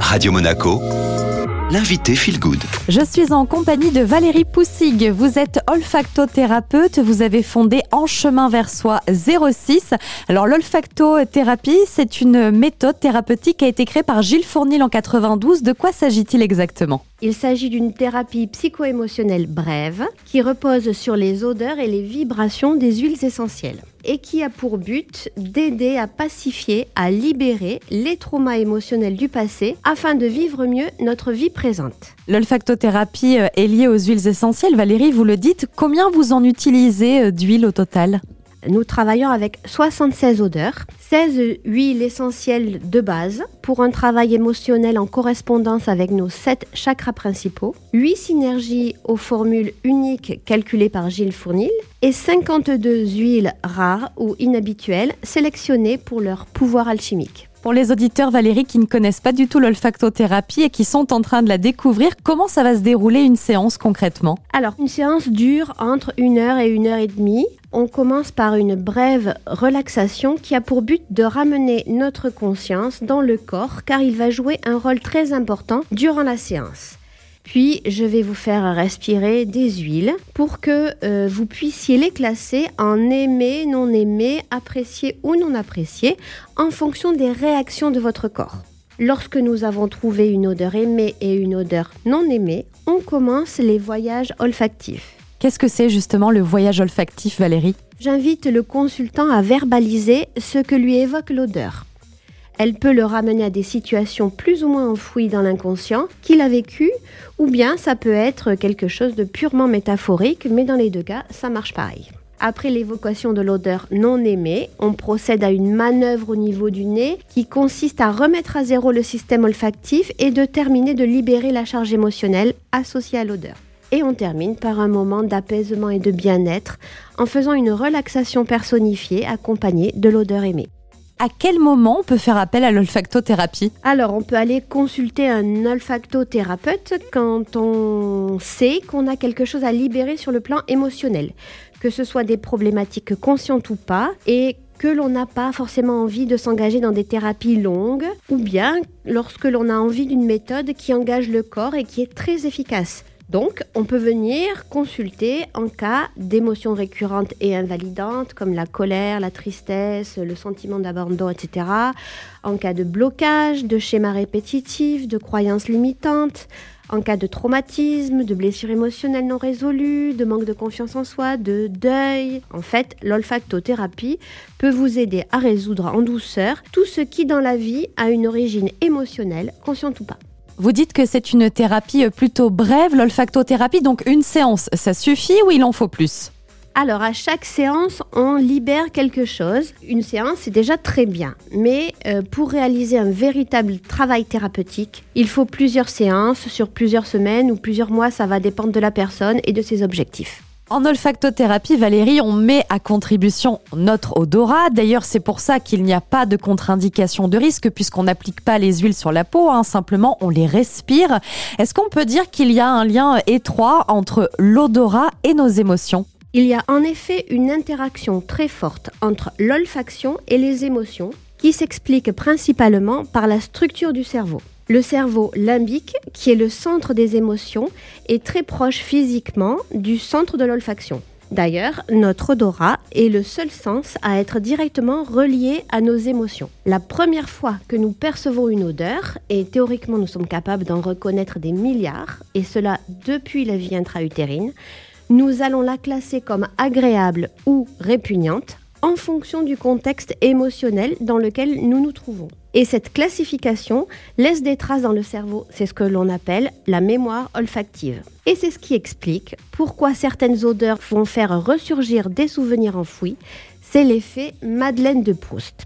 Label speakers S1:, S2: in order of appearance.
S1: Radio Monaco, l'invité Feel Good.
S2: Je suis en compagnie de Valérie Poussig. Vous êtes olfactothérapeute. Vous avez fondé En chemin vers soi 06. Alors, l'olfactothérapie, c'est une méthode thérapeutique qui a été créée par Gilles Fournil en 92. De quoi s'agit-il exactement?
S3: Il s'agit d'une thérapie psycho-émotionnelle brève qui repose sur les odeurs et les vibrations des huiles essentielles et qui a pour but d'aider à pacifier, à libérer les traumas émotionnels du passé afin de vivre mieux notre vie présente.
S2: L'olfactothérapie euh, est liée aux huiles essentielles. Valérie, vous le dites, combien vous en utilisez euh, d'huile au total?
S3: Nous travaillons avec 76 odeurs, 16 huiles essentielles de base pour un travail émotionnel en correspondance avec nos 7 chakras principaux, 8 synergies aux formules uniques calculées par Gilles Fournil et 52 huiles rares ou inhabituelles sélectionnées pour leur pouvoir alchimique.
S2: Pour les auditeurs, Valérie, qui ne connaissent pas du tout l'olfactothérapie et qui sont en train de la découvrir, comment ça va se dérouler une séance concrètement?
S3: Alors, une séance dure entre une heure et une heure et demie. On commence par une brève relaxation qui a pour but de ramener notre conscience dans le corps car il va jouer un rôle très important durant la séance. Puis, je vais vous faire respirer des huiles pour que euh, vous puissiez les classer en aimé, non aimé, apprécié ou non apprécié en fonction des réactions de votre corps. Lorsque nous avons trouvé une odeur aimée et une odeur non aimée, on commence les voyages olfactifs.
S2: Qu'est-ce que c'est justement le voyage olfactif, Valérie?
S3: J'invite le consultant à verbaliser ce que lui évoque l'odeur. Elle peut le ramener à des situations plus ou moins enfouies dans l'inconscient qu'il a vécu, ou bien ça peut être quelque chose de purement métaphorique, mais dans les deux cas, ça marche pareil. Après l'évocation de l'odeur non aimée, on procède à une manœuvre au niveau du nez qui consiste à remettre à zéro le système olfactif et de terminer de libérer la charge émotionnelle associée à l'odeur. Et on termine par un moment d'apaisement et de bien-être en faisant une relaxation personnifiée accompagnée de l'odeur aimée.
S2: À quel moment on peut faire appel à l'olfactothérapie?
S3: Alors, on peut aller consulter un olfactothérapeute quand on sait qu'on a quelque chose à libérer sur le plan émotionnel, que ce soit des problématiques conscientes ou pas, et que l'on n'a pas forcément envie de s'engager dans des thérapies longues, ou bien lorsque l'on a envie d'une méthode qui engage le corps et qui est très efficace. Donc, on peut venir consulter en cas d'émotions récurrentes et invalidantes comme la colère, la tristesse, le sentiment d'abandon, etc. En cas de blocage, de schémas répétitifs, de croyances limitantes, en cas de traumatisme, de blessures émotionnelles non résolues, de manque de confiance en soi, de deuil. En fait, l'olfactothérapie peut vous aider à résoudre en douceur tout ce qui dans la vie a une origine émotionnelle, consciente ou pas.
S2: Vous dites que c'est une thérapie plutôt brève, l'olfactothérapie, donc une séance, ça suffit ou il en faut plus?
S3: Alors, à chaque séance, on libère quelque chose. Une séance, c'est déjà très bien. Mais euh, pour réaliser un véritable travail thérapeutique, il faut plusieurs séances sur plusieurs semaines ou plusieurs mois. Ça va dépendre de la personne et de ses objectifs.
S2: En olfactothérapie, Valérie, on met à contribution notre odorat. D'ailleurs, c'est pour ça qu'il n'y a pas de contre-indication de risque puisqu'on n'applique pas les huiles sur la peau, hein. simplement on les respire. Est-ce qu'on peut dire qu'il y a un lien étroit entre l'odorat et nos émotions?
S3: Il y a en effet une interaction très forte entre l'olfaction et les émotions qui s'explique principalement par la structure du cerveau. Le cerveau limbique, qui est le centre des émotions, est très proche physiquement du centre de l'olfaction. D'ailleurs, notre odorat est le seul sens à être directement relié à nos émotions. La première fois que nous percevons une odeur, et théoriquement nous sommes capables d'en reconnaître des milliards, et cela depuis la vie intra-utérine, nous allons la classer comme agréable ou répugnante en fonction du contexte émotionnel dans lequel nous nous trouvons. Et cette classification laisse des traces dans le cerveau, c'est ce que l'on appelle la mémoire olfactive. Et c'est ce qui explique pourquoi certaines odeurs vont faire ressurgir des souvenirs enfouis. C'est l'effet Madeleine de Proust.